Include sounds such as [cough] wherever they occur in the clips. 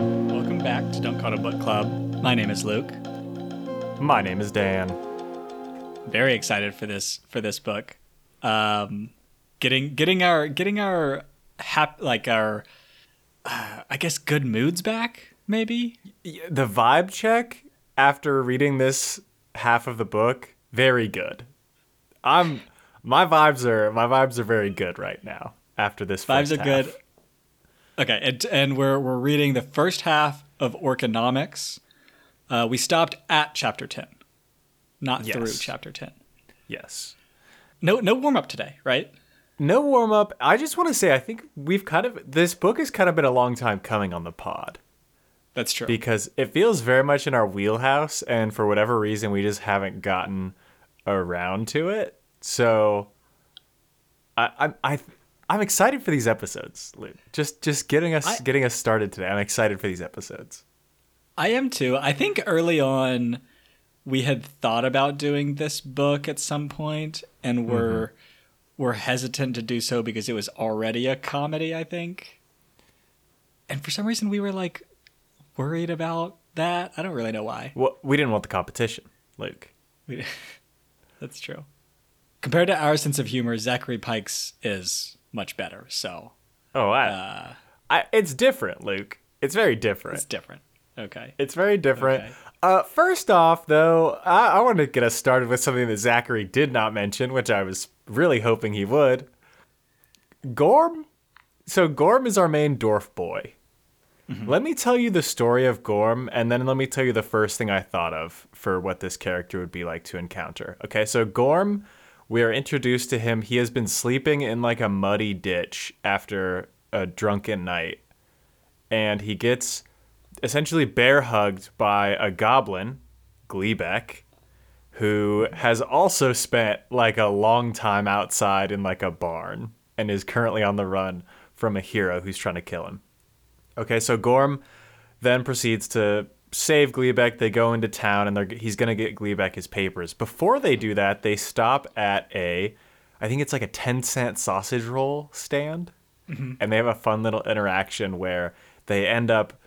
Welcome back to Don't Call It Book Club. My name is Luke. My name is Dan. Very excited for this for this book. Um, getting getting our getting our hap like our uh, I guess good moods back. Maybe The vibe check after reading this half of the book, very good. I'm my vibes are my vibes are very good right now after this. vibes are good. Okay, and, and we're we're reading the first half of Orconomics. Uh, we stopped at chapter ten, not Yes. through chapter ten. Yes. No no warm up today, right? No warm up. I just want to say I think we've kind of this book has kind of been a long time coming on the pod That's true. because it feels very much in our wheelhouse and for whatever reason we just haven't gotten around to it. So I I'm I I'm excited for these episodes. Luke. Just just getting us I- getting us started today. I'm excited for these episodes. I am too. I think early on we had thought about doing this book at some point and mm-hmm. were were hesitant to do so because it was already a comedy, I think. And for some reason we were like worried about that. I don't really know why. Well, we didn't want the competition, Luke. We- [laughs] That's true. Compared to our sense of humor, Zachary Pike's is much better. So Oh, I, uh, I it's different, Luke. It's very different. it's different. Okay. It's very different. Okay. Uh, first off, though, I, I want to get us started with something that Zachary did not mention, which I was really hoping he would. Gorm. So Gorm is our main dwarf boy. Let me tell you the story of Gorm, and then let me tell you the first thing I thought of for what this character would be like to encounter. Okay, so Gorm, we are introduced to him. He has been sleeping in like a muddy ditch after a drunken night and he gets essentially bear hugged by a goblin, Gleebek, who has also spent like a long time outside in like a barn and is currently on the run from a hero who's trying to kill him. Okay, so Gorm then proceeds to save Gleebek. They go into town and they're, he's going to get Gleebek his papers. Before they do that, they stop at a, I think it's like a 10 cent sausage roll stand. And they have a fun little interaction where they end up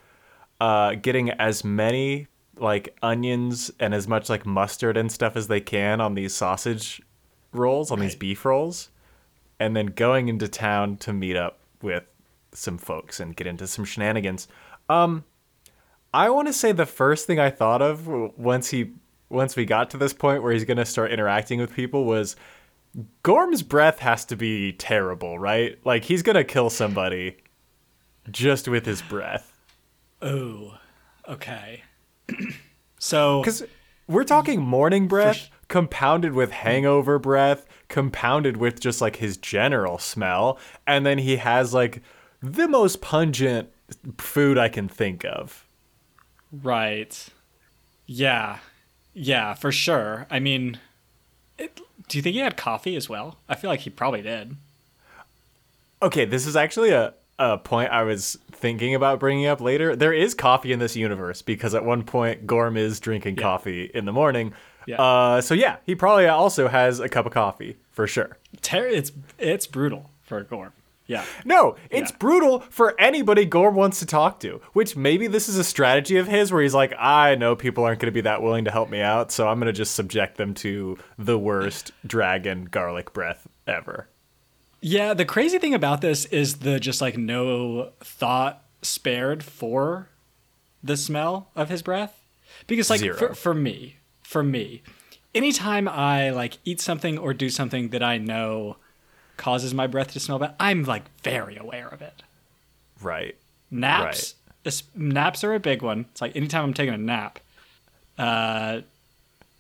uh, getting as many like onions and as much like mustard and stuff as they can on these sausage rolls, on these beef rolls, and then going into town to meet up with some folks and get into some shenanigans. Um, I want to say the first thing I thought of once he once we got to this point where he's gonna start interacting with people was Gorm's breath has to be terrible, right? Like he's gonna kill somebody just with his breath. Oh, okay. [clears throat] so Because we're talking morning breath compounded with hangover breath, compounded with just like his general smell, and then he has like the most pungent food I can think of. Right. Yeah. Yeah, for sure. I mean, it, do you think he had coffee as well? I feel like he probably did. Okay, this is actually a, a point I was thinking about bringing up later. There is coffee in this universe because at one point Gorm is drinking coffee in the morning. Yeah. Uh, so yeah, he probably also has a cup of coffee for sure. Ter- it's it's brutal for Gorm. Yeah. No, it's Yeah. brutal for anybody Gorm wants to talk to. Which maybe this is a strategy of his where he's like, I know people aren't going to be that willing to help me out, so I'm going to just subject them to the worst dragon garlic breath ever. Yeah, the crazy thing about this is the just like no thought spared for the smell of his breath. Because like for, for me, for me, anytime I like eat something or do something that I know causes my breath to smell bad, I'm like very aware of it. Right. Naps, es- naps are a big one. It's like anytime I'm taking a nap, uh,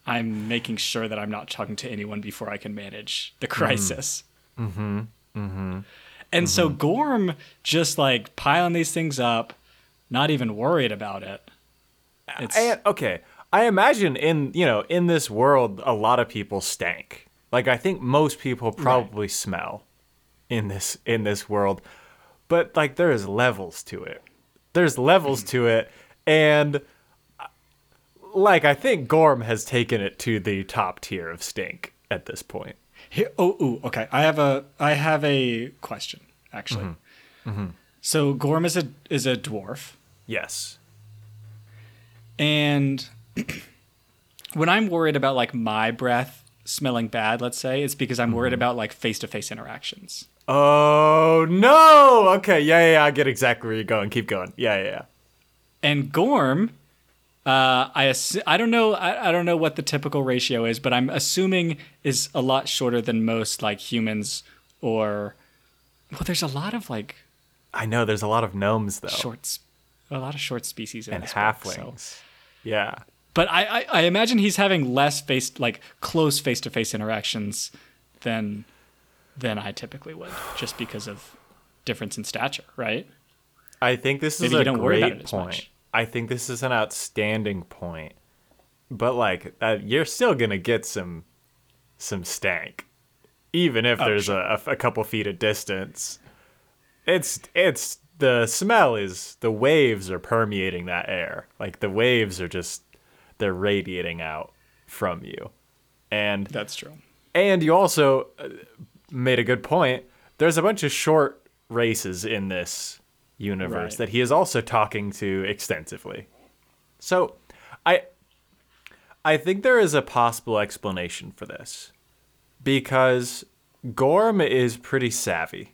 I'm making sure that I'm not talking to anyone before I can manage the crisis. Mm-hmm. Mm-hmm. And so Gorm just like piling these things up, not even worried about it. It's And okay, I imagine in you know in this world a lot of people stank. Like I think most people probably smell in this in this world, but like there's levels to it. There's levels mm-hmm. to it, and uh, like I think Gorm has taken it to the top tier of stink at this point. Here, oh, ooh, okay. I have a I have a question actually. Mm-hmm. Mm-hmm. So Gorm is a is a dwarf, Yes. And [clears throat] when I'm worried about like my breath smelling bad, let's say, it's because I'm Mm-hmm. worried about like face to face interactions. Oh no! Okay, yeah, yeah, yeah, I get exactly where you're going. Keep going. Yeah, yeah, yeah. And Gorm, uh, I I don't know I, I don't know what the typical ratio is, but I'm assuming is a lot shorter than most like humans or well, there's a lot of like I know there's a lot of gnomes though, shorts, a lot of short species in and this book, so- halflings. Yeah. But I, I, I imagine he's having less face like close face to face interactions than than I typically would, just because of difference in stature, right? I think this is Maybe you a don't worry about great point. I think this is an outstanding point. But like, uh, you're still gonna get some some stank, even if Oh, there's a, a couple feet of distance. It's it's the smell is the waves are permeating that air. Like the waves are just they're radiating out from you, and That's true. and you also uh, made a good point. There's a bunch of short races in this universe Right. that he is also talking to extensively. So, I I think there is a possible explanation for this because Gorm is pretty savvy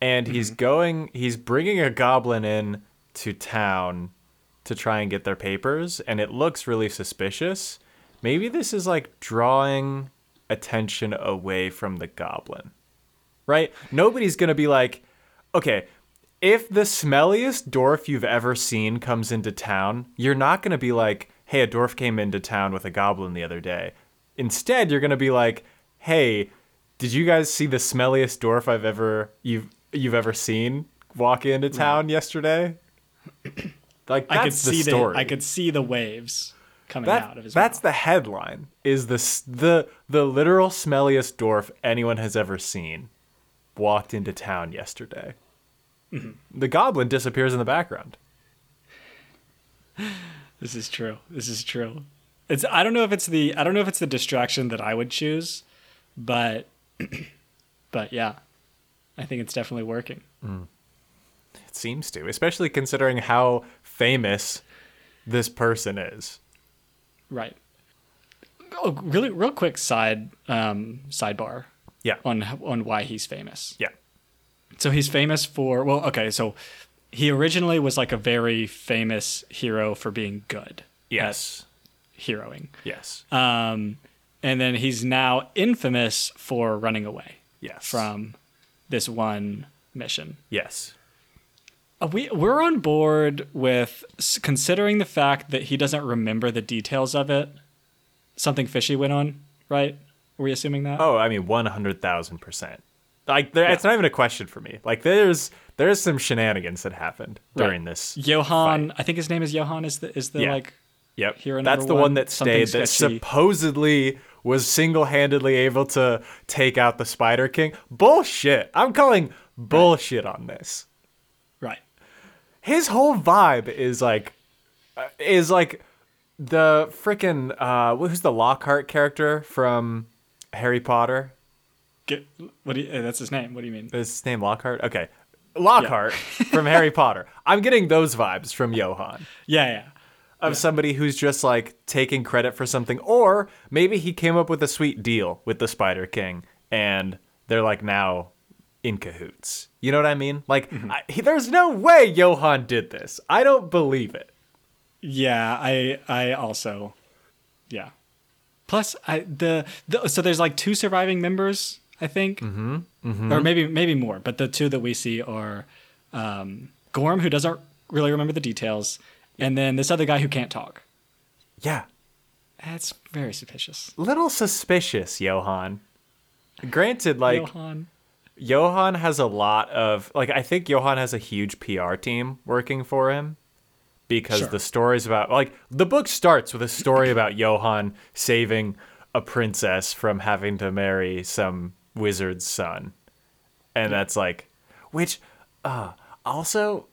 and he's going he's bringing a goblin in to town to try and get their papers and it looks really suspicious. Maybe this is like drawing attention away from the goblin. Right? Nobody's to be like, okay, if the smelliest dwarf you've ever seen comes into town, you're not to be like, hey, a dwarf came into town with a goblin the other day. Instead, you're to be like, hey, did you guys see the smelliest dwarf I've ever you've you've ever seen walk into hmm. town yesterday? [clears throat] Like that's I could the see story. the I could see the waves coming That- out of his that's mouth. the headline. Is this the the literal smelliest dwarf anyone has ever seen walked into town yesterday? Mm-hmm. The goblin disappears in the background. This is true. This is true. It's I don't know if it's the I don't know if it's the distraction that I would choose, but [clears throat] but yeah. I think it's definitely working. It seems to, especially considering how famous this person is. Right. Oh, really real quick side um sidebar Yeah. on on why he's famous. Yeah. So he's famous for well, okay, so he originally was like a very famous hero for being good. Yes. heroing. Yes. Um, and then he's now infamous for running away yes. from this one mission. Yes. We we're on board with considering the fact that he doesn't remember the details of it. Something fishy went on, right? Are we assuming that? Oh, I mean, one hundred thousand percent. Like, there, it's not even a question for me. Like, there's there's some shenanigans that happened during Right. this. Johan, I think his name is Johan. Is the is the Yeah. like Yep. Hero That's the one, one, that stayed that supposedly was single-handedly able to take out the Spider King. Bullshit. I'm calling bullshit on this. His whole vibe is like uh, is like the freaking uh who's the Lockhart character from Harry Potter? Get, what do you, uh, that's his name. What do you mean? Is his name Lockhart? Okay. Lockhart [laughs] from Harry [laughs] Potter. I'm getting those vibes from Johan. Yeah, yeah. of somebody who's just like taking credit for something, or maybe he came up with a sweet deal with the Spider King, and they're like now in cahoots. You know what I mean? Like, I, he, there's no way Johan did this. I don't believe it. Yeah, I I also yeah. Plus I the, the so there's like two surviving members, I think. Mm-hmm. Or maybe maybe more, but the two that we see are um Gorm who doesn't really remember the details and then this other guy who can't talk. Yeah, That's very suspicious. little suspicious, Johan. Granted, like Johan. Johan has a lot of like I think Johan has a huge PR team working for him because Sure. the stories about like the book starts with a story [clears throat] about Johan saving a princess from having to marry some wizard's son. And that's like which uh also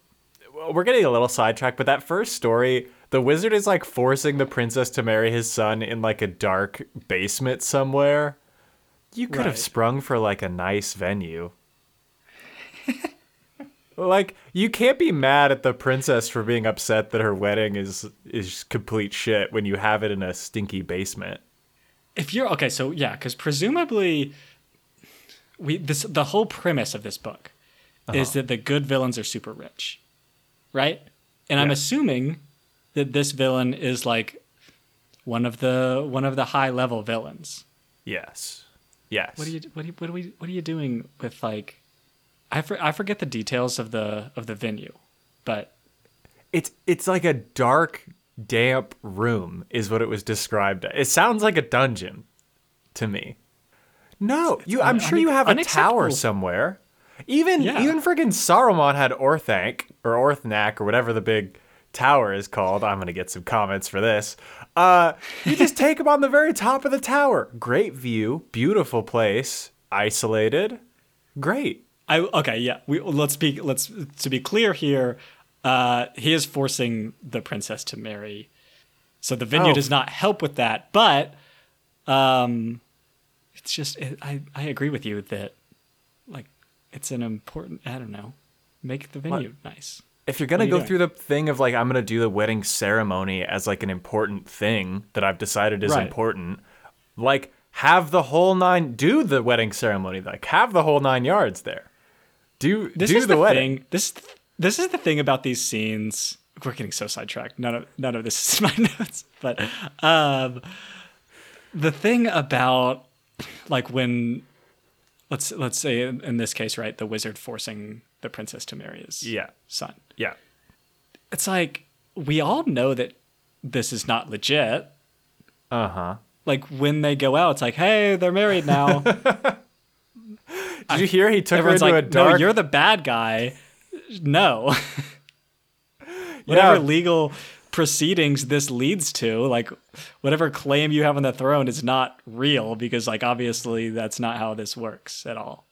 we're getting a little sidetracked, but that first story the wizard is like forcing the princess to marry his son in like a dark basement somewhere. You could have sprung for like a nice venue. [laughs] Like you can't be mad at the princess for being upset that her wedding is is complete shit when you have it in a stinky basement. If you're okay, so yeah, because presumably, we this the whole premise of this book is uh-huh. that the good villains are super rich, right? And I'm assuming that this villain is like one of the one of the high level villains. Yes. Yes. What are you what are you, what are we what are you doing with like I for, I forget the details of the of the venue, but It's it's like a dark, damp room is what it was described. as. It sounds like a dungeon to me. No, you. I'm sure you have a tower somewhere. Even Yeah. even friggin' Saruman had Orthanc or Orthnak or whatever the big tower is called. I'm gonna get some comments for this. Uh, you just [laughs] take him on the very top of the tower. Great view, beautiful place, isolated, great. I okay, yeah. We let's be let's to be clear here. Uh, he is forcing the princess to marry, so the venue Oh. does not help with that. But um, it's just it, I I agree with you that like it's an important. I don't know, make the venue nice. If you're gonna go doing? through the thing of like I'm gonna do the wedding ceremony as like an important thing that I've decided is Right. important, like have the whole nine do the wedding ceremony, like have the whole nine yards there. Do This do is the, the, wedding. thing. This this is the thing about these scenes. We're getting so sidetracked. None of none of this [laughs] is my notes, but um, the thing about like when let's let's say in, in this case, right, the wizard forcing the princess to marry his Yeah. son. Yeah. It's like we all know that this is not legit. Uh huh. Like when they go out, it's like, hey, they're married now. [laughs] Did you hear he took her into like, a dark? no, you're the bad guy. No. [laughs] whatever Yeah. legal proceedings this leads to, like whatever claim you have on the throne is not real because like obviously that's not how this works at all.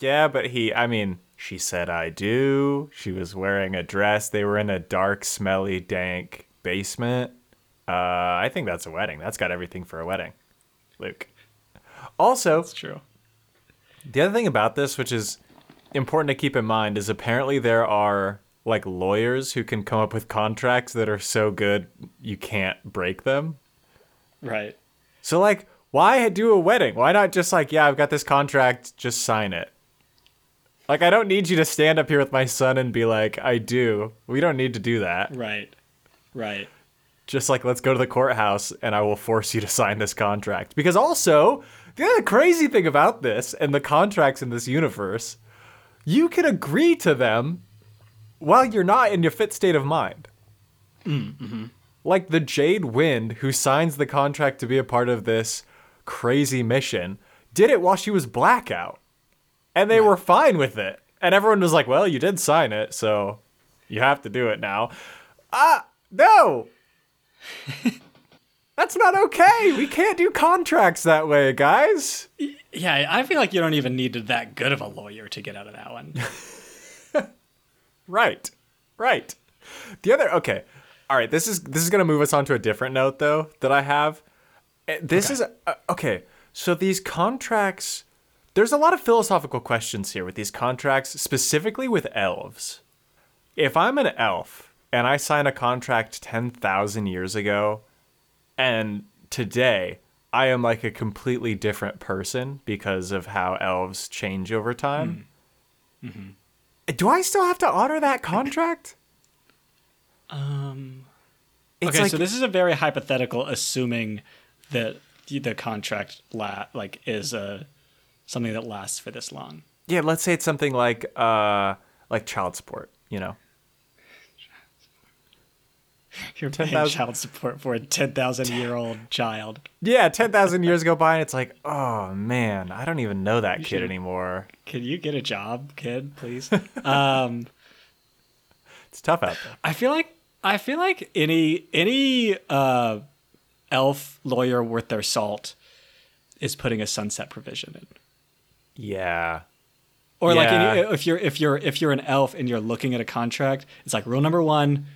Yeah, but he. I mean, she said I do. She was wearing a dress. They were in a dark, smelly, dank basement. Uh, I think that's a wedding. That's got everything for a wedding, Luke. Also, It's true. The other thing about this, which is important to keep in mind, is apparently there are like lawyers who can come up with contracts that are so good you can't break them. Right. So like, why do a wedding? Why not just like, yeah, I've got this contract, just sign it. Like I don't need you to stand up here with my son and be like, I do. We don't need to do that. Right. Right. Just like let's go to the courthouse and I will force you to sign this contract. Because also, the other crazy thing about this and the contracts in this universe, you can agree to them while you're not in your fit state of mind. Mm, mm-hmm. Like the Jade Wind, who signs the contract to be a part of this crazy mission, did it while she was blackout. And they were fine with it. And everyone was like, well, you did sign it, so you have to do it now. Ah, no! [laughs] That's not okay. We can't do contracts that way, guys. Yeah, I feel like you don't even need that good of a lawyer to get out of that one. [laughs] Right. Right. The other okay. All right, this is this is going to move us on to a different note though that I have. Uh, This is uh, okay. So these contracts there's a lot of philosophical questions here with these contracts, specifically with elves. If I'm an elf and I sign a contract 10,000 years ago and today I am like a completely different person because of how elves change over time. Do I still have to honor that contract? Um It's okay, like, so this is a very hypothetical, assuming that the- the contract la- like is a something that lasts for this long. yeah, let's say it's something like uh like child support, you know. [laughs] You're paying 10,000 child support for a ten thousand year old [laughs] child. Yeah, 10,000 years go by and it's like, [laughs] "Oh man, I don't even know that kid should- anymore." Can you get a job, kid, please? um, It's tough out there. I feel like I feel like any any uh, elf lawyer worth their salt is putting a sunset provision in. Yeah. Or like Yeah. any, if you're if you're if you're an elf and you're looking at a contract, it's like rule number one: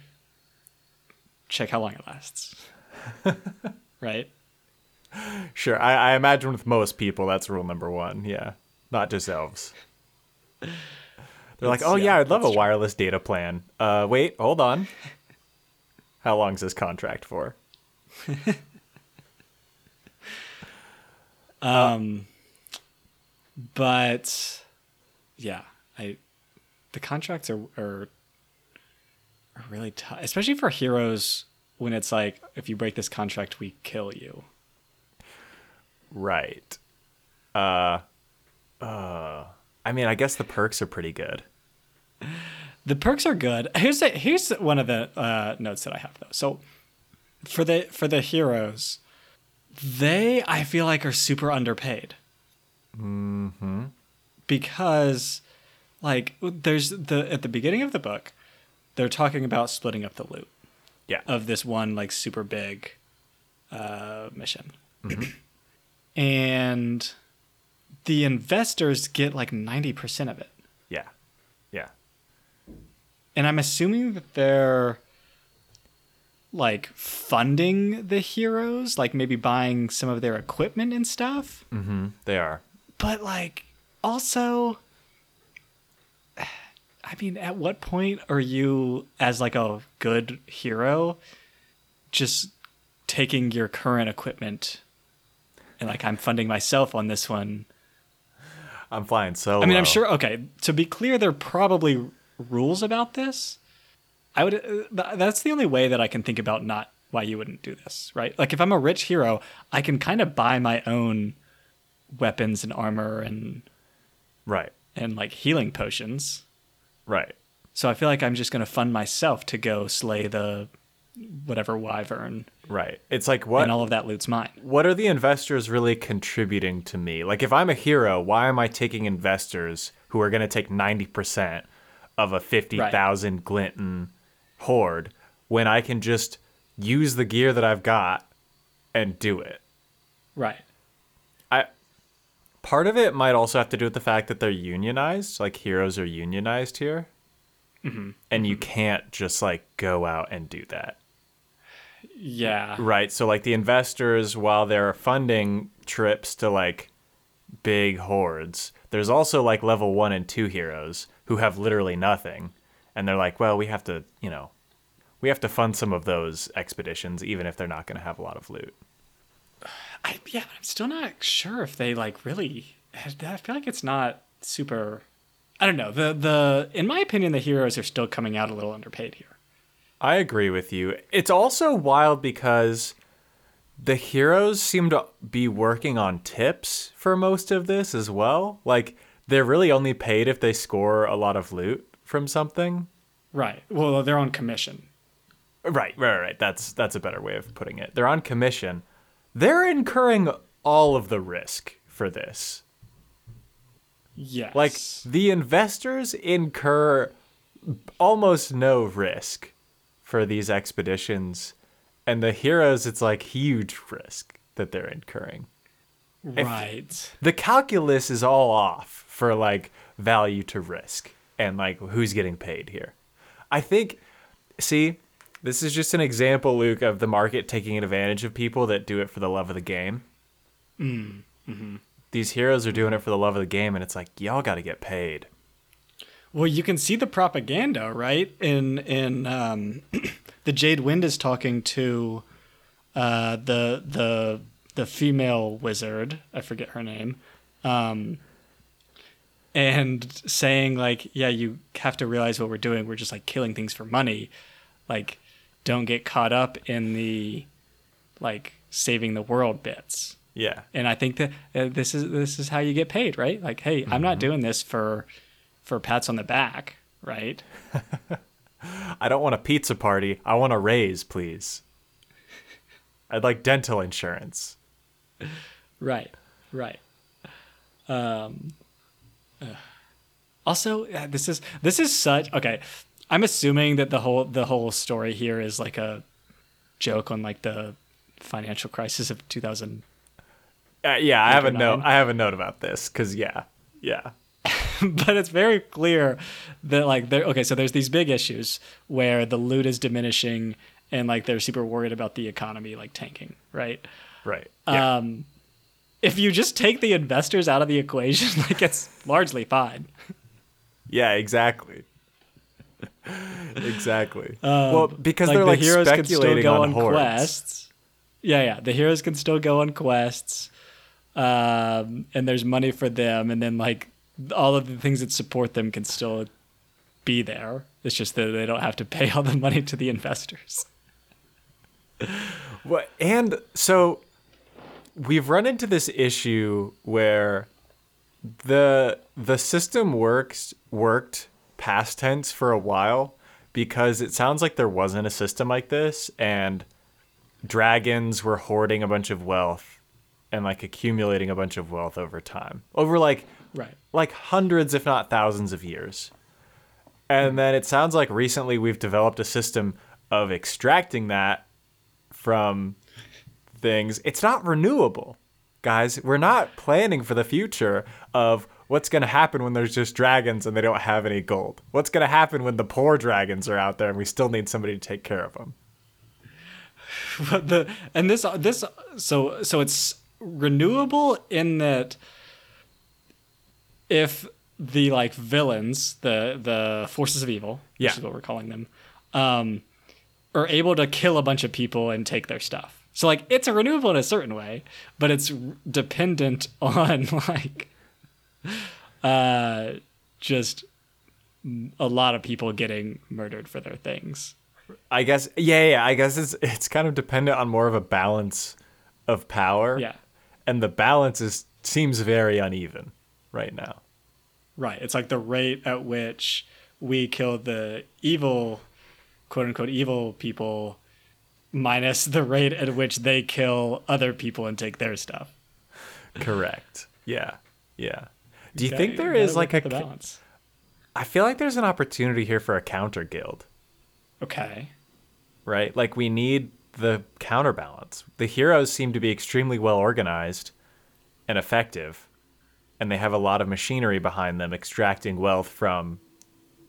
check how long it lasts. [laughs] right? Sure. I, I imagine with most people that's rule number one. Yeah. Not just elves. They're like, oh yeah, yeah, I'd love a true. wireless data plan. Uh, wait, hold on. How long's this contract for? [laughs] Um, but yeah, I the contracts are are, are really tough, especially for heroes when it's like if you break this contract, we kill you. Right. Uh, uh. I mean, I guess the perks are pretty good. The perks are good. Here's the, here's one of the uh, notes that I have though. So for the for the heroes, they I feel like are super underpaid. Mm-hmm. Because like there's the at the beginning of the book, they're talking about splitting up the loot Yeah. of this one like super big uh, mission, [clears throat] and the investors get like ninety percent of it. yeah. Yeah. And I'm assuming that they're like funding the heroes, like maybe buying some of their equipment and stuff. Mm-hmm. They are. But like also I mean, at what point are you as like a good hero just taking your current equipment and like I'm funding myself on this one I'm flying so. I mean, I'm sure. Okay, to be clear, there are probably rules about this. I would. Uh, that's the only way that I can think about not why you wouldn't do this, right? Like, if I'm a rich hero, I can kind of buy my own weapons and armor and Right. and like healing potions. Right. So I feel like I'm just going to fund myself to go slay the whatever wyvern, Right. It's like what and all of that loot's mine. what are the investors really contributing to me? Like if I'm a hero, why am I taking investors who are going to take 90% of a 50,000 Glinton horde when I can just use the gear that I've got and do it? Right. Part of it might also have to do with the fact that they're unionized, like heroes are unionized here. Mm-hmm. And you mm-hmm. can't just like go out and do that. Yeah. Right. So like the investors, while they're funding trips to like big hordes, there's also like level one and two heroes who have literally nothing. And they're like, well, we have to, you know, we have to fund some of those expeditions, even if they're not going to have a lot of loot. I, yeah, I'm still not sure if they like really. I feel like it's not super. I don't know. The the in my opinion, the heroes are still coming out a little underpaid here. I agree with you. It's also wild because the heroes seem to be working on tips for most of this as well. Like they're really only paid if they score a lot of loot from something. Right. Well, they're on commission. Right, right, right. That's that's a better way of putting it. They're on commission. They're incurring all of the risk for this. Yes. Like the investors incur almost no risk for these expeditions, and the heroes it's like huge risk that they're incurring. right. The calculus is all off for like value to risk and like who's getting paid here. I think see, this is just an example, Luke, of the market taking advantage of people that do it for the love of the game. Mm, mm-hmm. These heroes are doing it for the love of the game, and it's like y'all got to get paid. Well, you can see the propaganda, right? In in um, [clears throat] the Jade Wind is talking to uh, the the the female wizard. I forget her name. Um, and saying like, yeah, you have to realize what we're doing. We're just like killing things for money. Like, don't get caught up in the like saving the world bits Yeah, and I think that uh, this is this is how you get paid, right? Like, hey, I'm not doing this for for pats on the back, right? [laughs] I don't want a pizza party. I want a raise, please. I'd like dental insurance. Right, right. Um. uh, also, uh, this is this is such okay. I'm assuming that the whole the whole story here is like a joke on like the financial crisis of 2000. Uh, yeah, I have a note. I have a note about this because yeah, yeah, [laughs] but it's very clear that like there okay so there's these big issues where the loot is diminishing and like they're super worried about the economy like tanking right right. Yeah. um if you just take the investors out of the equation [laughs] like it's largely fine Yeah, exactly. [laughs] exactly. well, because they're Um, the like heroes can still speculating go on, on, quests. Yeah, yeah. The heroes can still go on quests, um, and there's money for them, and then like all of the things that support them can still be there. It's just that they don't have to [laughs] pay all the money to the investors. Well, and so we've run into this issue where the the system works worked past tense for a while because it sounds like there wasn't a system like this and dragons were hoarding a bunch of wealth and like accumulating a bunch of wealth over time over like Right. like hundreds if not thousands of years. And then it sounds like recently we've developed a system of extracting that from things. It's not renewable guys. We're not planning for the future of what's going to happen when there's just dragons and they don't have any gold? What's going to happen when the poor dragons are out there and we still need somebody to take care of them? [laughs] But the and this this so so it's renewable in that if the like villains the the forces of evil Yeah. which is what we're calling them um are able to kill a bunch of people and take their stuff. So like it's a renewable in a certain way but it's r- dependent [laughs] on like [laughs] uh just a lot of people getting murdered for their things. I guess yeah yeah i guess it's it's kind of dependent on more of a balance of power. Yeah. And the balance is seems very uneven right now. Right. It's like the rate at which we kill the evil, quote unquote, evil people, minus the rate at which they kill other people and take their stuff. correct. Yeah. Yeah do you gotta- think there gotta is like a the balance? I feel like there's an opportunity here for a counter guild Okay. right? Like we need the counterbalance. The heroes seem to be extremely well organized and effective, and they have a lot of machinery behind them extracting wealth from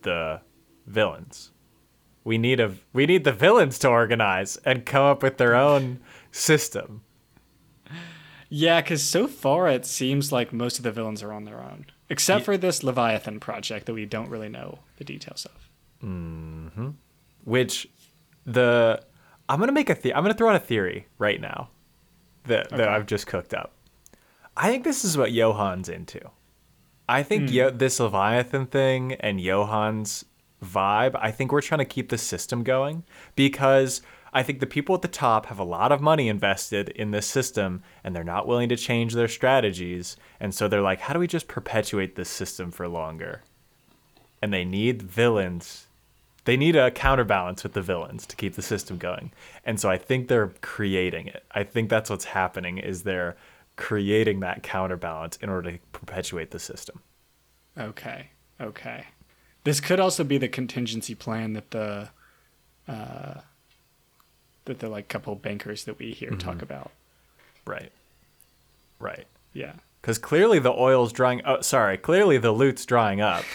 the villains. We need a we need the villains to organize and come up with their own system. Yeah, because so far it seems like most of the villains are on their own, except for this Leviathan project that we don't really know the details of. Mm-hmm. Which the I'm gonna make a the- I'm gonna throw out a theory right now that that I've just cooked up. I think this is what Johan's into. I think hmm. Yo- this Leviathan thing and Johan's vibe. I think we're trying to keep the system going because I think the people at the top have a lot of money invested in this system and they're not willing to change their strategies. And so they're like, how do we just perpetuate this system for longer? And they need villains they need a counterbalance with the villains to keep the system going and so i think they're creating it i think that's what's happening is they're creating that counterbalance in order to perpetuate the system Okay. Okay. This could also be the contingency plan that the, uh, that the like couple bankers that we hear talk about. right right Yeah. because clearly the oil's drying oh sorry clearly the loot's drying up [laughs]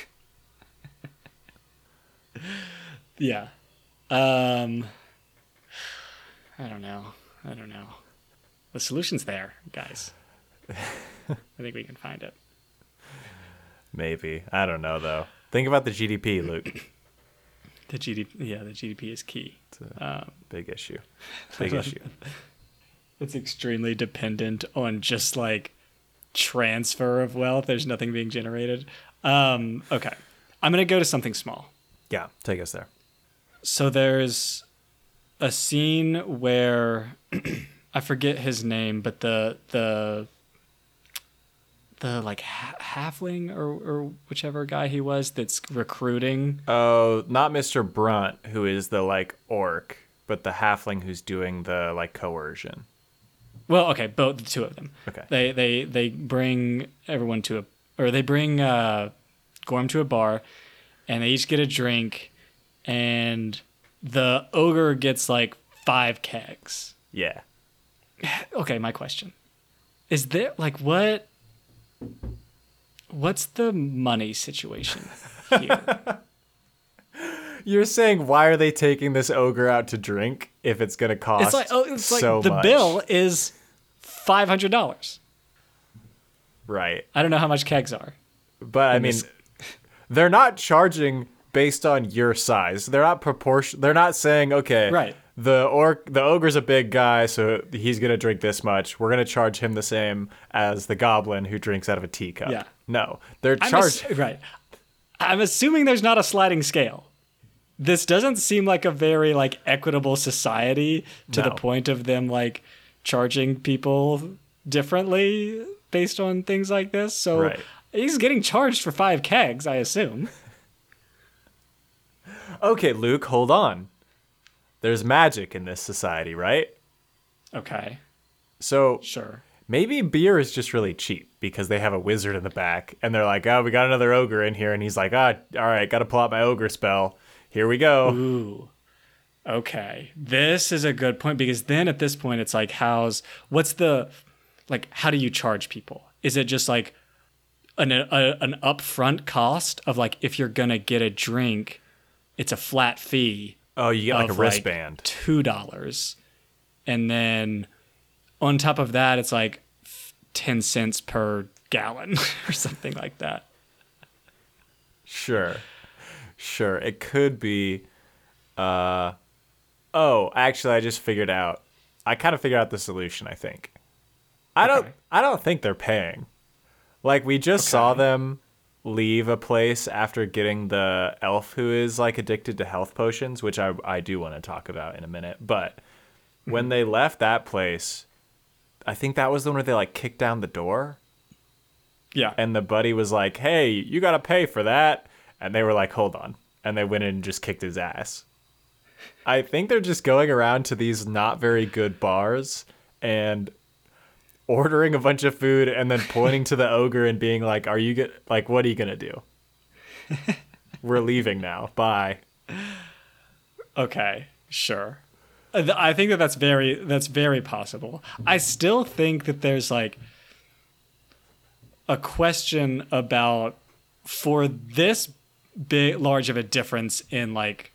Yeah. Um I don't know. I don't know. The solution's there, guys. [laughs] I think we can find it. maybe i don't know though think about the gdp luke The GDP, yeah, the GDP is key. Um, big issue [laughs] big issue it's extremely dependent on just like transfer of wealth. There's nothing being generated. Um, okay, I'm gonna go to something small. yeah take us there So there's a scene where [clears throat] I forget his name, but the the the like ha- halfling or or whichever guy he was that's recruiting. oh not mr brunt who is the like orc but the halfling who's doing the like coercion Well, okay, both the two of them. Okay. They they they bring everyone to a or they bring uh Gorm to a bar and they each get a drink and the ogre gets like five kegs. yeah [sighs] Okay, my question. Is there like what what's the money situation [laughs] here? You're saying why are they taking this ogre out to drink if it's gonna cost it's like oh it's like so the much? bill is five hundred dollars. right? I don't know how much kegs are. But I mean, this- they're not charging based on your size. They're not proportion. They're not saying okay, Right. The orc, the ogre's a big guy, so he's gonna drink this much. We're gonna charge him the same as the goblin who drinks out of a teacup. Yeah. No, they're charged. ass- right. I'm assuming there's not a sliding scale. This doesn't seem like a very like equitable society to the point of them like charging people differently based on things like this. So Right. he's getting charged for five kegs, I assume. okay, Luke, hold on. There's magic in this society, right? Okay, So sure. maybe beer is just really cheap because they have a wizard in the back, and they're like, "Oh, we got another ogre in here," and he's like, "Ah, all right, got to pull out my ogre spell. Here we go." Ooh. Okay. This is a good point because then at this point it's like how's what's the like how do you charge people? Is it just like an a, an upfront cost of like if you're going to get a drink it's a flat fee Oh, you get like a wristband. two dollars, and then on top of that, it's like ten cents per gallon [laughs] or something like that. Sure. Sure. It could be uh Oh, actually I just figured out. I kind of figured out the solution, I think. I don't I don't think they're paying. Like we just saw them leave a place after getting the elf who is like addicted to health potions, which I I do want to talk about in a minute. But when they left that place, I think that was the one where they like kicked down the door Yeah, and the buddy was like, "Hey, you got to pay for that." And they were like, "Hold on." And they went in and just kicked his ass. I think they're just going around to these not very good bars and ordering a bunch of food and then pointing to the ogre and being like, "Are you get like what are you going to do?" [laughs] We're leaving now. Bye. Okay, sure. Uh, I think that that's very that's very possible. I still think that there's like a question about for this big large of a difference in like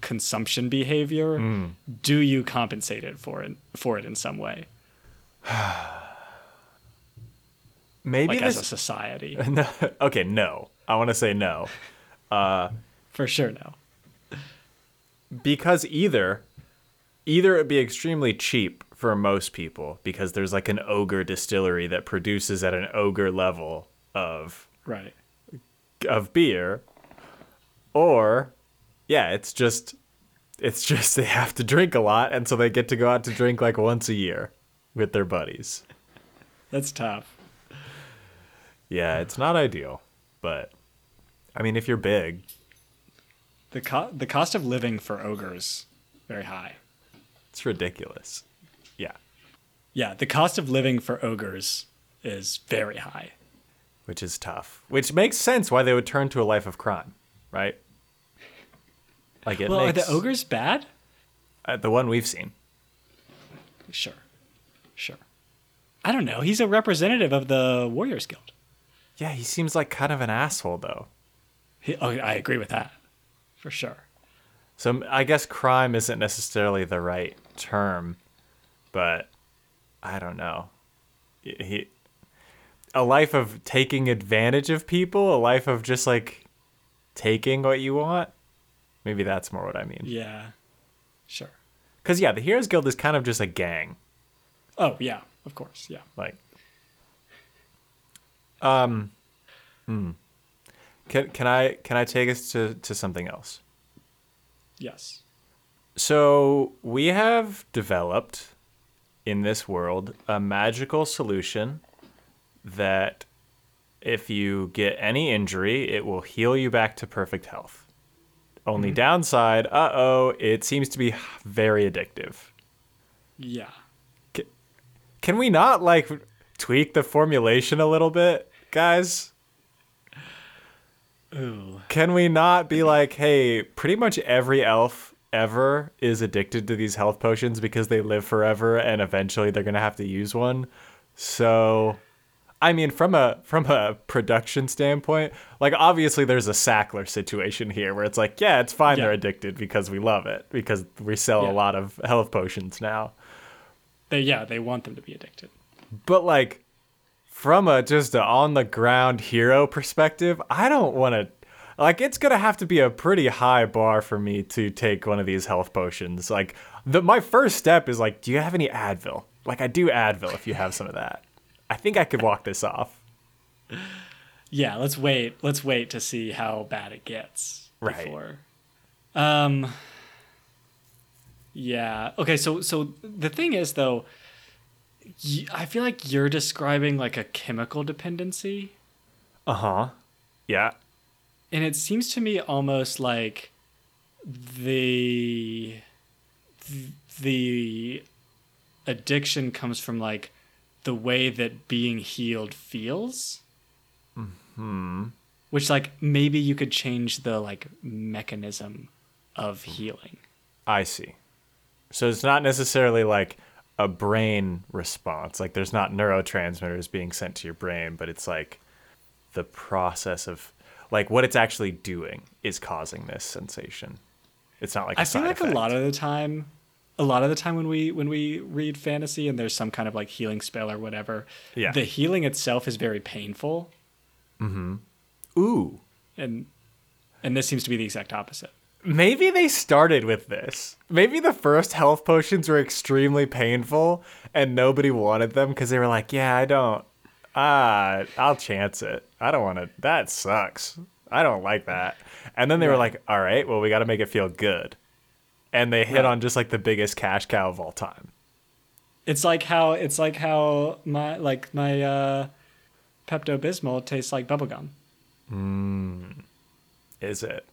consumption behavior, do you compensate it for it for it in some way, [sighs] [sighs] [sighs] Maybe like as a society? [laughs] no, Okay, no. I want to say no. Uh, for sure, no. because either either it'd be extremely cheap for most people because there's like an ogre distillery that produces at an ogre level of Right. of beer or yeah it's just it's just [laughs] they have to drink a lot and so they get to go out to drink like once a year with their buddies That's tough. Yeah it's not ideal but i mean if you're big The co- the cost of living for ogres very high. it's ridiculous yeah Yeah, the cost of living for ogres is very high. which is tough. Which makes sense why they would turn to a life of crime, right? Like it Well, makes are the ogres bad? uh, the one we've seen. Sure. Sure. I don't know. He's a representative of the Warriors Guild. Yeah, he seems like kind of an asshole though. He, oh, I agree with that. For sure. So I guess crime isn't necessarily the right term, but I don't know. He, a life of taking advantage of people, a life of just like taking what you want. Maybe that's more what I mean. Yeah. Sure. Cuz yeah, the Heroes Guild is kind of just a gang. Oh, yeah. Of course. Yeah. Like, um, hmm. Can can I can I take us to to something else? Yes. So we have developed in this world a magical solution that if you get any injury, it will heal you back to perfect health. Only downside, uh oh, it seems to be very addictive. Yeah. Can we not like tweak the formulation a little bit, guys? Ooh. Can we not be like, hey, pretty much every elf ever is addicted to these health potions because they live forever and eventually they're gonna have to use one. So I mean from a from a production standpoint, like obviously there's a Sackler situation here where it's like, yeah, it's fine Yeah. they're addicted because we love it, because we sell Yeah. a lot of health potions now. They, yeah, they want them to be addicted. But like from a just a on the ground hero perspective, I don't want to like it's gonna have to be a pretty high bar for me to take one of these health potions. Like the my first step is like, do you have any Advil? Like I do Advil if you have some of that. I think I could walk this off. Yeah, let's wait. Let's wait to see how bad it gets Right. before. Um. Yeah. Okay. So so the thing is though, I feel like you're describing like a chemical dependency, Uh huh. Yeah. and it seems to me almost like the the addiction comes from like the way that being healed feels. Hmm. which like maybe you could change the like mechanism of healing I see. So it's not necessarily like a brain response. Like there's not neurotransmitters being sent to your brain, but it's like the process of like what it's actually doing is causing this sensation. It's not like I feel like a lot of the time a lot of the time when we when we read fantasy and there's some kind of like healing spell or whatever Yeah. the healing itself is very painful Mm-hmm. ooh. and and this seems to be the exact opposite Maybe they started with this. Maybe the first health potions were extremely painful and nobody wanted them because they were like, yeah, I don't. Ah, I'll chance it. I don't want to. That sucks. I don't like that. And then they were like, all right, well, we got to make it feel good. And they hit Right. on just like the biggest cash cow of all time. it's like how it's like how my like my uh pepto bismol tastes like bubblegum Mm. Is it?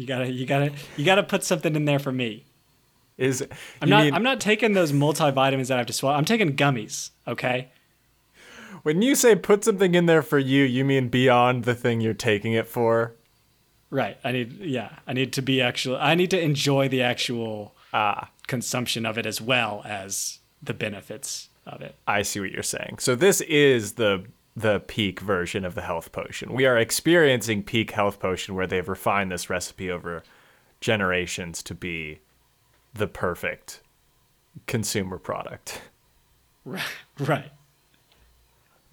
You gotta you gotta you gotta put something in there for me Is? I'm not. mean- I'm not taking those multivitamins that I have to swallow. I'm taking gummies. Okay. When you say put something in there for you, you mean beyond the thing you're taking it for? Right. I need. Yeah. I need to be actual. I need to enjoy the actual Ah. consumption of it as well as the benefits of it. I see what you're saying. So this is the the peak version of the health potion. We are experiencing peak health potion where they've refined this recipe over generations to be the perfect consumer product. Right. [laughs] Right.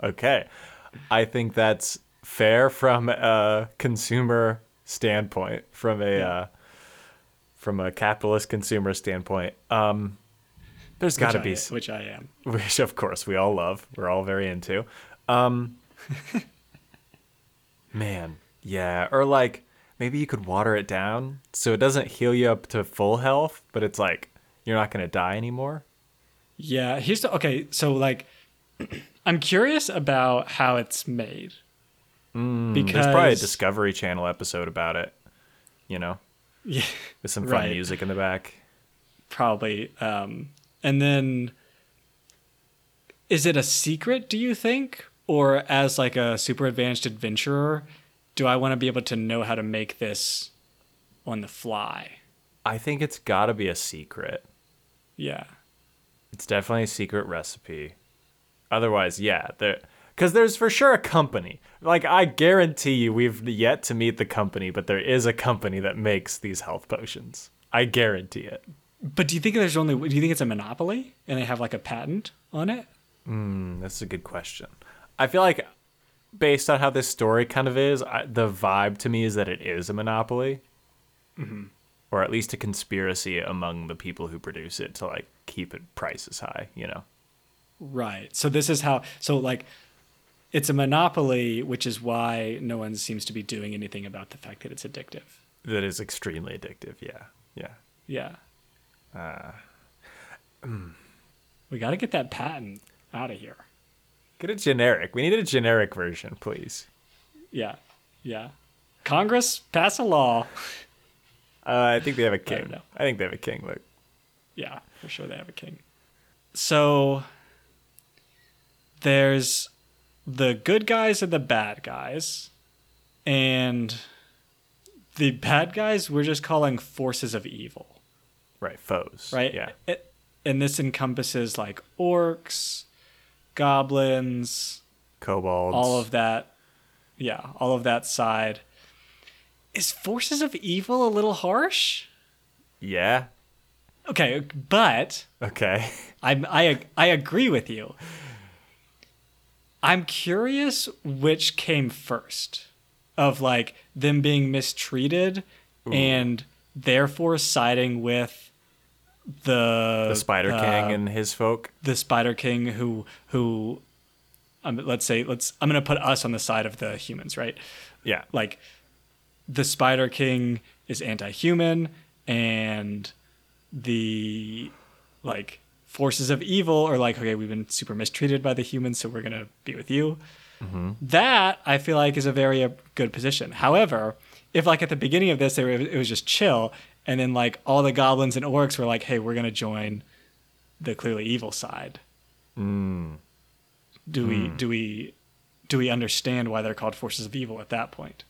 Okay. I think that's fair from a consumer standpoint, from a uh, from a capitalist consumer standpoint. Um there's got to be I- which I am. [laughs] which of course we all love. We're all very into. Um Man, yeah, or like maybe you could water it down so it doesn't heal you up to full health, but it's like you're not going to die anymore. Yeah. Here's the. Okay. So like, [clears throat] I'm curious about how it's made. because There's probably a Discovery Channel episode about it, you know, Yeah. [laughs] with some fun Right. music in the back. probably um and then is it a secret do you think or as like a super advanced adventurer do i want to be able to know how to make this on the fly I think it's got to be a secret. yeah It's definitely a secret recipe. Otherwise, yeah, there because there's for sure a company. Like I guarantee you, we've yet to meet the company, but there is a company that makes these health potions. I guarantee it. but do you think there's only do you think it's a monopoly and they have like a patent on it Mm, that's a good question. I feel like, based on how this story kind of is, I, the vibe to me is that it is a monopoly, or at least a conspiracy among the people who produce it to like keep it prices high. You know. right so this is how so like it's a monopoly which is why no one seems to be doing anything about the fact that it's addictive That is extremely addictive. Yeah. Yeah. yeah Uh, we got to get that patent out of here Get a generic. We need a generic version, please. Yeah, yeah. Congress pass a law. Uh, I think they have a king. know. I, think they have a king. Look. Yeah, for sure they have a king. So there's the good guys and the bad guys, and the bad guys we're just calling forces of evil, Right. Foes. right? Yeah. It, and this encompasses like orcs, goblins, Kobolds. all of that yeah all of that side is forces of evil a little harsh Yeah. okay but Okay. I'm, i i agree with you i'm curious which came first of like them being mistreated and therefore siding with the The Spider uh, King and his folk. the Spider King who who um, let's say let's I'm gonna put us on the side of the humans, right? Yeah. Like the Spider King is anti-human and the like forces of evil are like okay we've been super mistreated by the humans so we're gonna be with you that i feel like is a very uh, good position however if like at the beginning of this were, it was just chill and then like all the goblins and orcs were like hey we're gonna join the clearly evil side mm. do we hmm. do we do we understand why they're called forces of evil at that point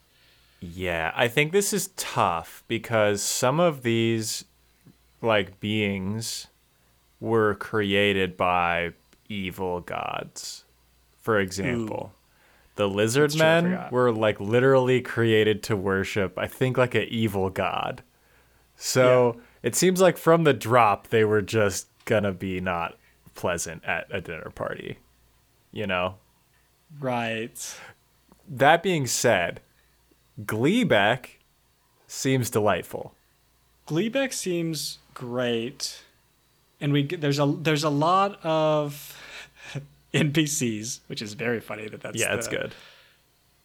Yeah, I think this is tough because some of these like beings were created by evil gods. For example, the lizard That's men forgot. were like literally created to worship, I think like an evil god. So, it seems like from the drop they were just gonna be not pleasant at a dinner party. You know? right That being said, Gleebek seems delightful. Gleebek seems great, and we there's a there's a lot of [laughs] NPCs, which is very funny that that's Yeah, it's good.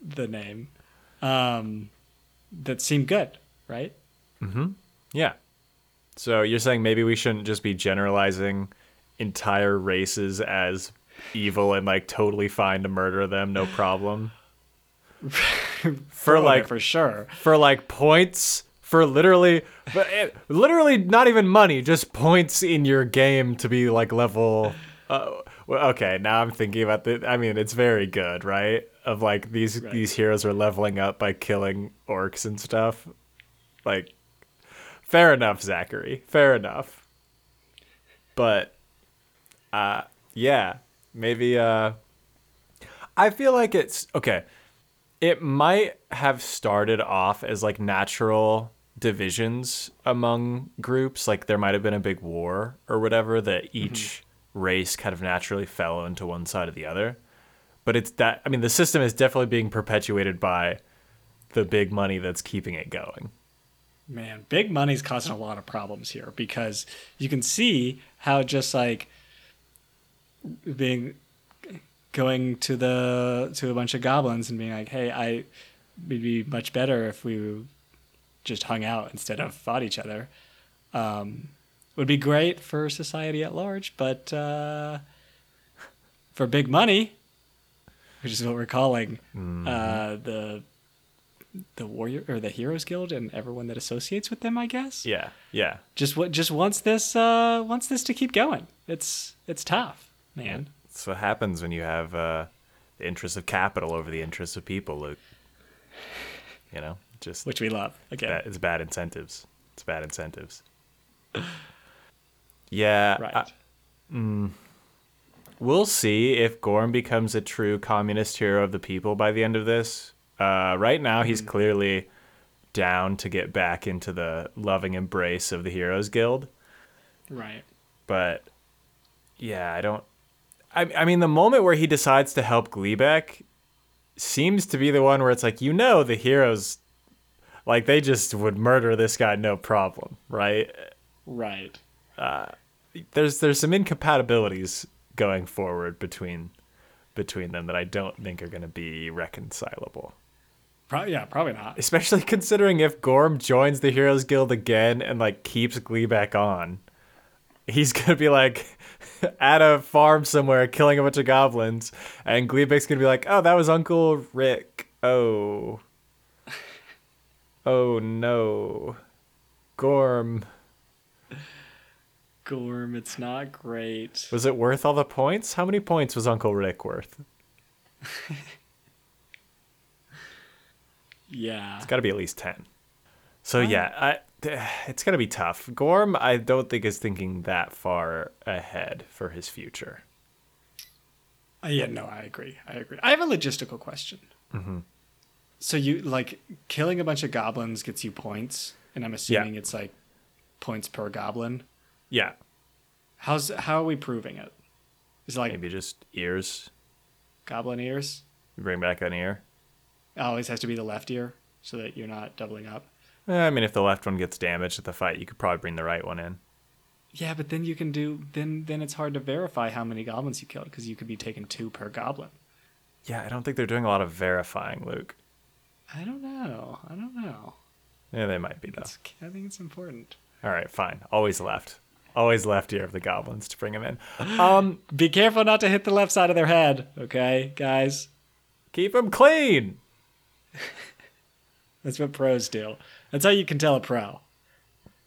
the name um, that seem good, right? Yeah. So you're saying maybe we shouldn't just be generalizing entire races as evil and like totally fine to murder them, no problem. for like for sure. for like points for literally it, literally not even money, just points in your game to be like level uh, well, okay, now I'm thinking about the I mean, it's very good, right? Of like these Right. these heroes are leveling up by killing orcs and stuff. Like fair enough, Zachary. Fair enough. But uh yeah, maybe uh I feel like it's okay. It might have started off as like natural divisions among groups, like there might have been a big war or whatever that each race kind of naturally fell into one side or the other. But it's that I mean the system is definitely being perpetuated by the big money that's keeping it going. Man, big money's causing a lot of problems here because you can see how just like being going to the to a bunch of goblins and being like, "Hey, I would be much better if we just hung out instead of fought each other." Um, would be great for society at large, but uh, for big money, which is what we're calling uh, the the warrior or the heroes guild and everyone that associates with them, I guess. Yeah, yeah. Just what just wants this uh wants this to keep going. It's it's tough, man. That's what happens when you have uh, the interests of capital over the interests of people, Luke. You know, just Which we love. Again. bad, it's bad incentives. It's bad incentives. Yeah, right. I- we'll see if Gorm becomes a true communist hero of the people by the end of this. Uh, right now, he's clearly down to get back into the loving embrace of the Heroes Guild. right. but yeah, I don't. I, I mean, the moment where he decides to help Gleebek seems to be the one where it's like, you know, the heroes, like, they just would murder this guy no problem, right? Right. There's there's some incompatibilities going forward between between them that I don't think are going to be reconcilable. Pro- yeah, probably not. Especially considering if Gorm joins the Heroes Guild again and like keeps Gleebek on, he's [laughs] gonna be like [laughs] at a farm somewhere killing a bunch of goblins, and Gleebek's gonna be like, "Oh, that was Uncle Rick. Oh, [laughs] oh no, Gorm. Gorm, it's not great. Was it worth all the points? How many points was Uncle Rick worth? Yeah. It's got to be at least 10. So yeah, I, [sighs] it's going to be tough. Gorm, I don't think is thinking that far ahead for his future. Uh, yeah, no, I agree. I agree. I have a logistical question. Mm-hmm. So you like killing a bunch of goblins gets you points, and I'm assuming it's like points per goblin. Yeah, How's how are we proving it? Is it like maybe just ears. goblin ears? Bring back an ear. Always has to be the left ear so that you're not doubling up. Eh, I mean, if the left one gets damaged at the fight, you could probably bring the right one in. Yeah, but then you can do then then it's hard to verify how many goblins you killed because you could be taking two per goblin. Yeah, I don't think they're doing a lot of verifying, Luke. I don't know. I don't know. Yeah, they might be though. It's, I think it's important. All right, fine. Always left. Always left ear of the goblins to bring them in. [gasps] Um, Be careful not to hit the left side of their head, okay, guys? keep them clean. [laughs] That's what pros do. That's how you can tell a pro.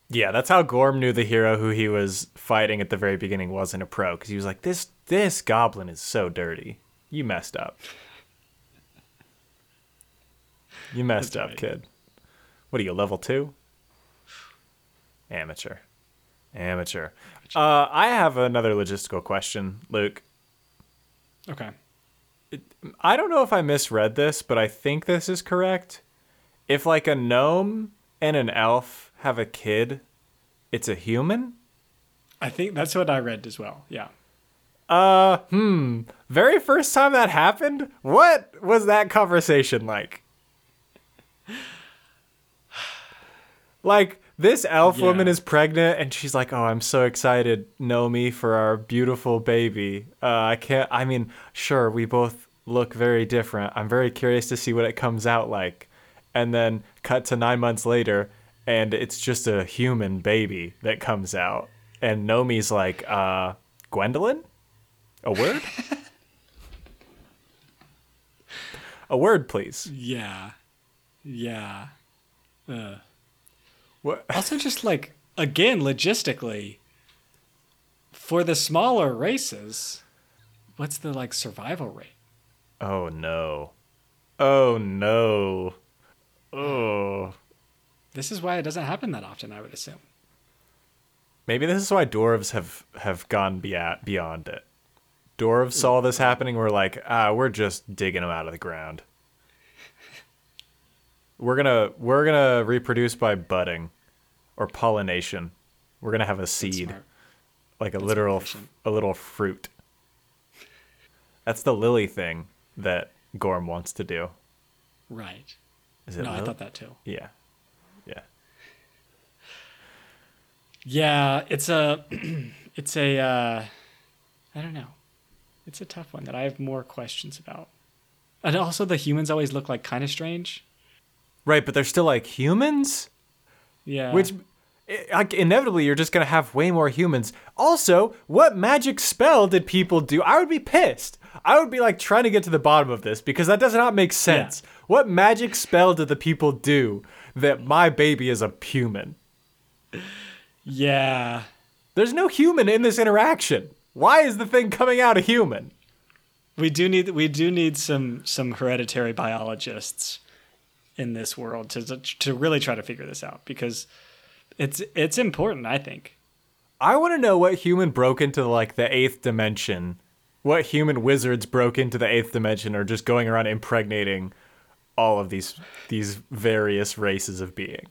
Yeah, that's how Gorm knew the hero who he was fighting at the very beginning wasn't a pro because he was like, "This this goblin is so dirty. You messed up. You messed That's up, right. kid. What are you level two? Amateur, amateur. Uh, I have another logistical question, Luke. Okay. I don't know if I misread this, but I think this is correct. If like a gnome and an elf have a kid, it's a human. I think that's what I read as well. Yeah. Uh, hmm. Very first time that happened, what was that conversation like? [sighs] like, this elf Yeah. woman is pregnant and she's like, Oh, I'm so excited, Nomi, for our beautiful baby. Uh, I can't, I mean, sure, we both look very different. I'm very curious to see what it comes out like. And then cut to nine months later, and it's just a human baby that comes out. And Nomi's like, uh, Gwendolyn? A word? [laughs] a word, please. Yeah. Yeah. Uh. What? [laughs] Also, just like, again, logistically, for the smaller races, what's the like survival rate? Oh no. Oh no. Oh. This is why it doesn't happen that often, I would assume. Maybe this is why dwarves have have gone beyond beyond it. Dwarves saw this happening. We're like, ah, we're just digging them out of the ground. We're gonna we're gonna reproduce by budding, or pollination. We're gonna have a seed, like a That's literal more f- efficient. a little fruit. That's the lily thing that Gorm wants to do. Right. Is it? No, I thought that too. Yeah, yeah. Yeah, it's a, [clears throat] it's a, uh, I don't know. It's a tough one that I have more questions about. And also, the humans always look like kind of strange. Right, but they're still like humans. Yeah. Which i- like inevitably you're just gonna have way more humans. Also, what magic spell did people do? I would be pissed. I would be like trying to get to the bottom of this because that does not make sense. What magic spell did the people do that my baby is a human? Yeah. There's no human in this interaction. Why is the thing coming out a human? We do need we do need some some hereditary biologists in this world to to really try to figure this out because it's it's important, I think. I want to know what human broke into like the eighth dimension. What human wizards broke into the eighth dimension or just going around impregnating all of these these various races of being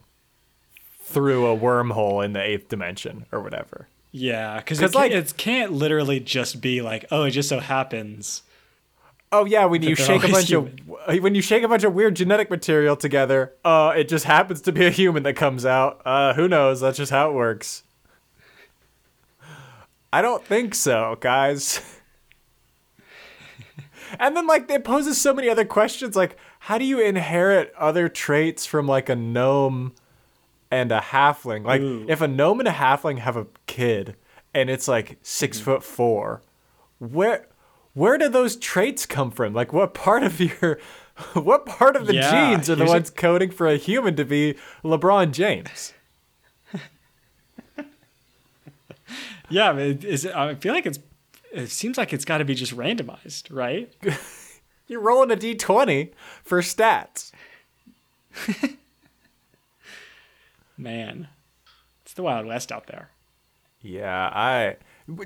through a wormhole in the eighth dimension or whatever. Yeah, because it, like- like, it can't literally just be like, oh, it just so happens. Oh yeah, when you shake a bunch of when you shake a bunch of weird genetic material together, uh, it just happens to be a human that comes out. Uh, who knows? That's just how it works. I don't think so, guys. [laughs] and then like it poses so many other questions, like how do you inherit other traits from like a gnome and a halfling? Like Ooh. if a gnome and a halfling have a kid and it's like 6 foot four, where where do those traits come from? Like what part of your [laughs] what part of the Yeah, genes are the here's a- ones coding for a human to be LeBron James? [laughs] Yeah, but it- is it, I feel like it's. It seems like it's got to be just randomized, right? [laughs] You're rolling a d20 for stats. Man, it's the Wild West out there. Yeah, I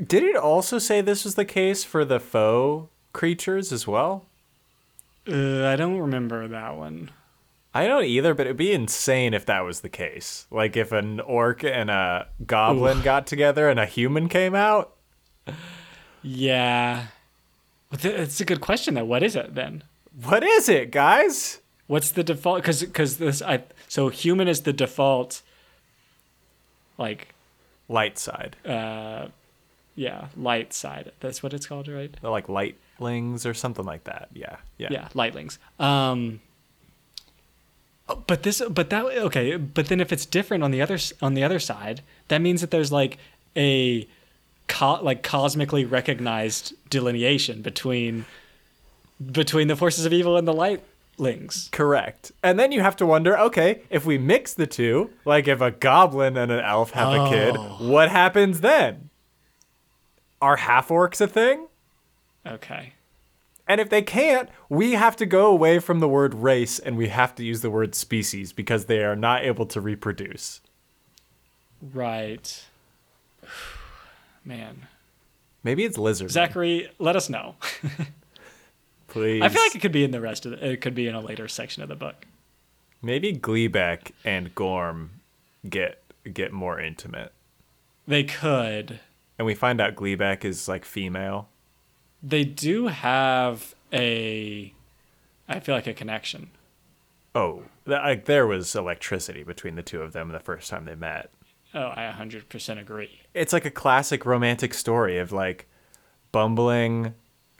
did it also say this was the case for the foe creatures as well? Uh, I don't remember that one. I don't either, but it'd be insane if that was the case. Like if an orc and a goblin got together and a human came out. Yeah, it's a good question though. What is it then? What is it, guys? What's the default? Because because this I so human is the default. Like Light side. uh, yeah, light side. That's what it's called, right? They're like lightlings or something like that. Yeah. Yeah. Yeah, lightlings. Um, oh, but this, but that, okay. But then if it's different on the other on the other side, that means that there's like a co- like cosmically recognized delineation between between the forces of evil and the lightlings. Correct. And then you have to wonder, okay, if we mix the two, like if a goblin and an elf have a kid, Oh. what happens then? Are half orcs a thing? Okay. And if they can't, we have to go away from the word race and we have to use the word species because they are not able to reproduce. Right. [sighs] Man. Maybe it's lizard. Zachary, let us know. please. [laughs] I feel like it could be in the rest of the, it could be in a later section of the book. maybe Gleebek and Gorm get get more intimate. They could. And we find out Gleebek is like female. They do have a I feel like a connection. Oh, th- like there was electricity between the two of them the first time they met. Oh, I 100% agree. it's like a classic romantic story of like bumbling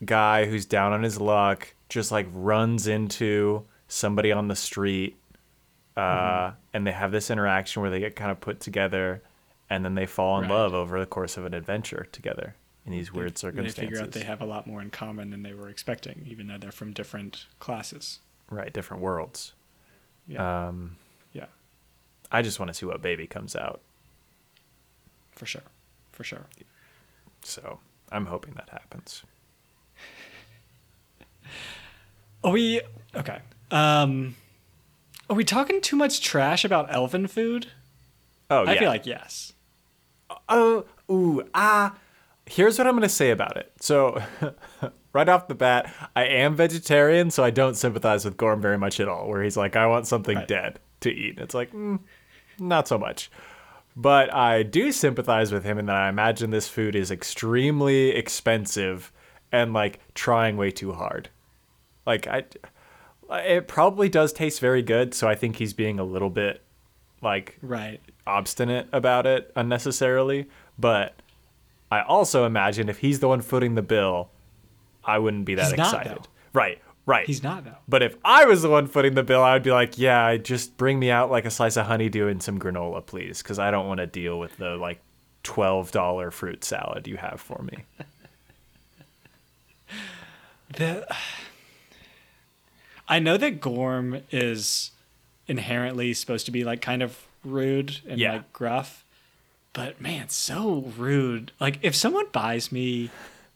guy who's down on his luck just like runs into somebody on the street uh, and they have this interaction where they get kind of put together and then they fall in Right. love over the course of an adventure together in these weird They circumstances figure out they have a lot more in common than they were expecting, even though they're from different classes. right different worlds Yeah. um, yeah, i just want to see what baby comes out for sure. For sure. so i'm hoping that happens [laughs] Are we okay? Um are we talking too much trash about elven food? oh yeah I feel like yes. Oh, ooh, ah. Here's what I'm going to say about it. So, [laughs] right off the bat, I am vegetarian, so I don't sympathize with Gorm very much at all. Where he's like, I want something Right. dead to eat. It's like, mm, not so much. But I do sympathize with him in that I imagine this food is extremely expensive and like trying way too hard. Like, I. It probably does taste very good, so I think he's being a little bit like Right. Obstinate about it unnecessarily, but I also imagine if he's the one footing the bill, I wouldn't be that He's excited. though. Right, right. He's not though. But if I was the one footing the bill, I would be like, yeah, just bring me out like a slice of honeydew and some granola, please, because I don't want to deal with the like twelve dollar fruit salad you have for me. [laughs] The I know that Gorm is inherently supposed to be like kind of rude and Yeah. like gruff, but man, so rude. Like if someone buys me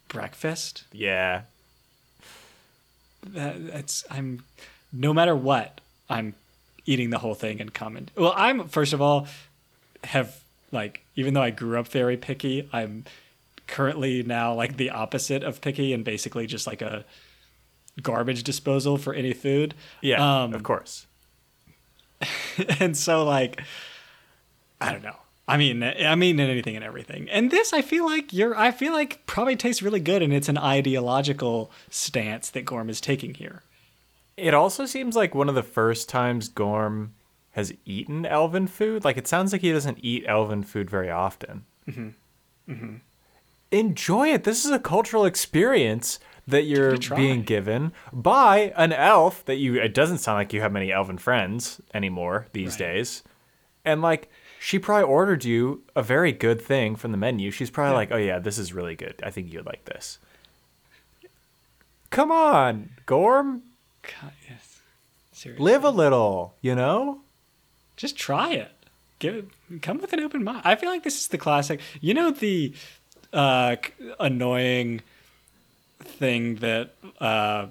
breakfast, Yeah, that, that's I'm no matter what, I'm eating the whole thing and coming. Well, I'm first of all have like even though I grew up very picky, I'm currently now like the opposite of picky and basically just like a garbage disposal for any food. yeah, Um, of course. [laughs] and so like I don't know. I mean, I mean in anything and everything. And this, I feel like you're. I feel like probably tastes really good, and it's an ideological stance that Gorm is taking here. It also seems like one of the first times Gorm has eaten elven food. Like it sounds like he doesn't eat elven food very often. Mm-hmm. Enjoy it. This is a cultural experience that you're it a try. being given by an elf that you. It doesn't sound like you have many elven friends anymore these Right. days, and like. She probably ordered you a very good thing from the menu. She's probably Yeah. like, "Oh yeah, this is really good. I think you'd like this." Come on, Gorm, God, yes. Seriously. live a little, you know? Just try it. Give it. Come with an open mind. I feel like this is the classic. You know the uh, annoying thing that uh,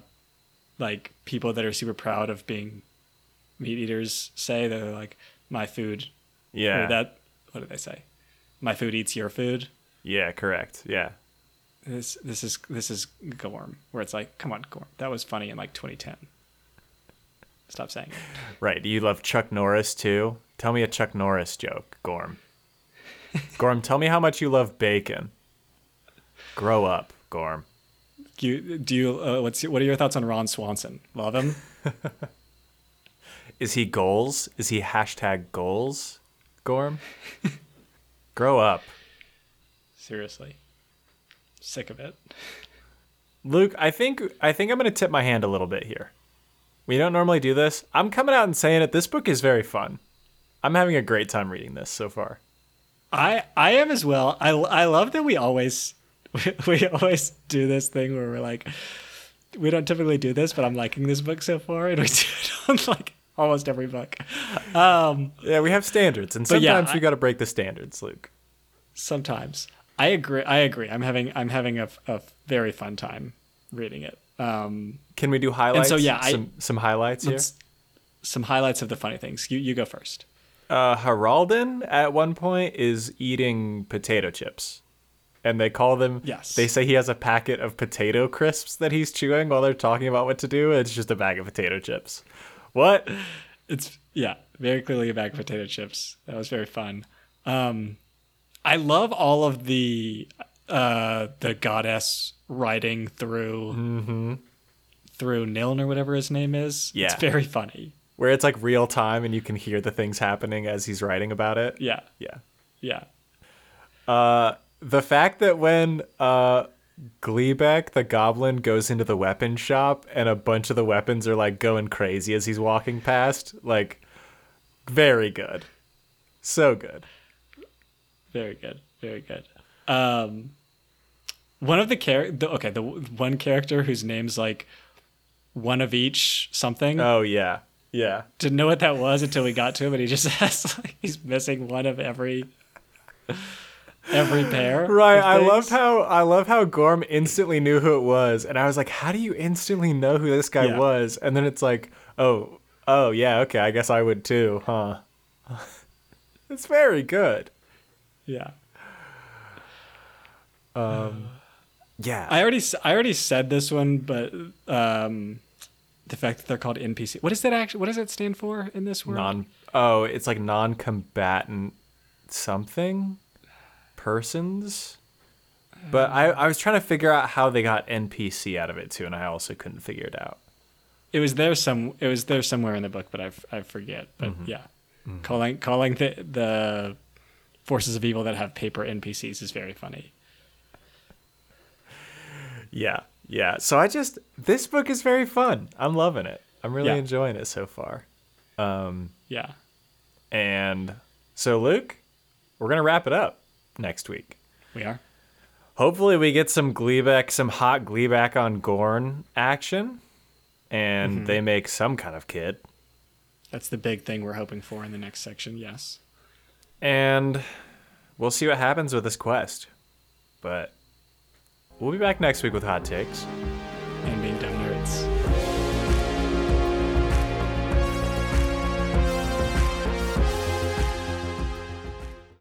like people that are super proud of being meat eaters say. They're like, "My food." Yeah. That. What do they say? My food eats your food. Yeah, correct. Yeah. This this is this is Gorm, where it's like, come on, Gorm, that was funny in like 2010. Stop saying it. Right. Do you love Chuck Norris too? Tell me a Chuck Norris joke, Gorm. Gorm, tell me how much you love bacon. Grow up, Gorm. Do you, do you uh, what's what are your thoughts on Ron Swanson? Love him? [laughs] Is he goals? Is he hashtag goals? Gorm? [laughs] Grow up. Seriously. Sick of it. Luke, I think I think I'm gonna tip my hand a little bit here. We don't normally do this. I'm coming out and saying it. This book is very fun. I'm having a great time reading this so far. I I am as well. I I love that we always we, [laughs] we always do this thing where we're like we don't typically do this, but I'm liking this book so far, and we [laughs] do it on like almost every book. Um, Yeah, we have standards, and yeah, sometimes I- we got to break the standards, Luke. sometimes I agree. I agree. I'm having I'm having a, a very fun time reading it. Um, Can we do highlights? so yeah, I- some some highlights here. some highlights of the funny things. You you go first. Uh, Haraldin at one point is eating potato chips, and they call them. Yes. They say he has a packet of potato crisps that he's chewing while they're talking about what to do. It's just a bag of potato chips. What? It's yeah, very clearly a bag of potato chips. That was very fun. Um, I love all of the uh, the goddess riding through through Niln or whatever his name is. Yeah, it's very funny. Where it's like real time and you can hear the things happening as he's writing about it. Yeah, Yeah. yeah, Uh, the fact that when uh, Gleebek, the goblin, goes into the weapon shop and a bunch of the weapons are like going crazy as he's walking past, like, very good. So good. very good, very good. Um, one of the char- the, okay, the one character whose name's like one of each something. Oh, yeah. Yeah. Didn't know what that was until we got to him, and he just [laughs] has like he's missing one of every every [laughs] pair. Right, I love how I love how Gorm instantly knew who it was, and I was like, "How do you instantly know who this guy Yeah. was?" And then it's like, "Oh, oh yeah, okay, I guess I would too, huh?" [laughs] it's very good. Yeah. Um. Yeah, I already I already said this one, but um, the fact that they're called NPC. What does that actually? What does that stand for in this world? non. Oh, it's like non-combatant something persons. But I, I was trying to figure out how they got NPC out of it too, and I also couldn't figure it out. It was there some. It was there somewhere in the book, but I, I forget. But Mm-hmm. yeah, calling calling the the forces of evil that have paper NPCs is very funny. Yeah, yeah. So I just this book is very fun. I'm loving it. I'm really Yeah. enjoying it so far. Um, Yeah. and so Luke, we're gonna wrap it up next week. We are. Hopefully, we get some Gleebek, some hot Gleebek on Gorm action, and Mm-hmm. they make some kind of kid. That's the big thing we're hoping for in the next section. Yes. And we'll see what happens with this quest. But we'll be back next week with hot takes.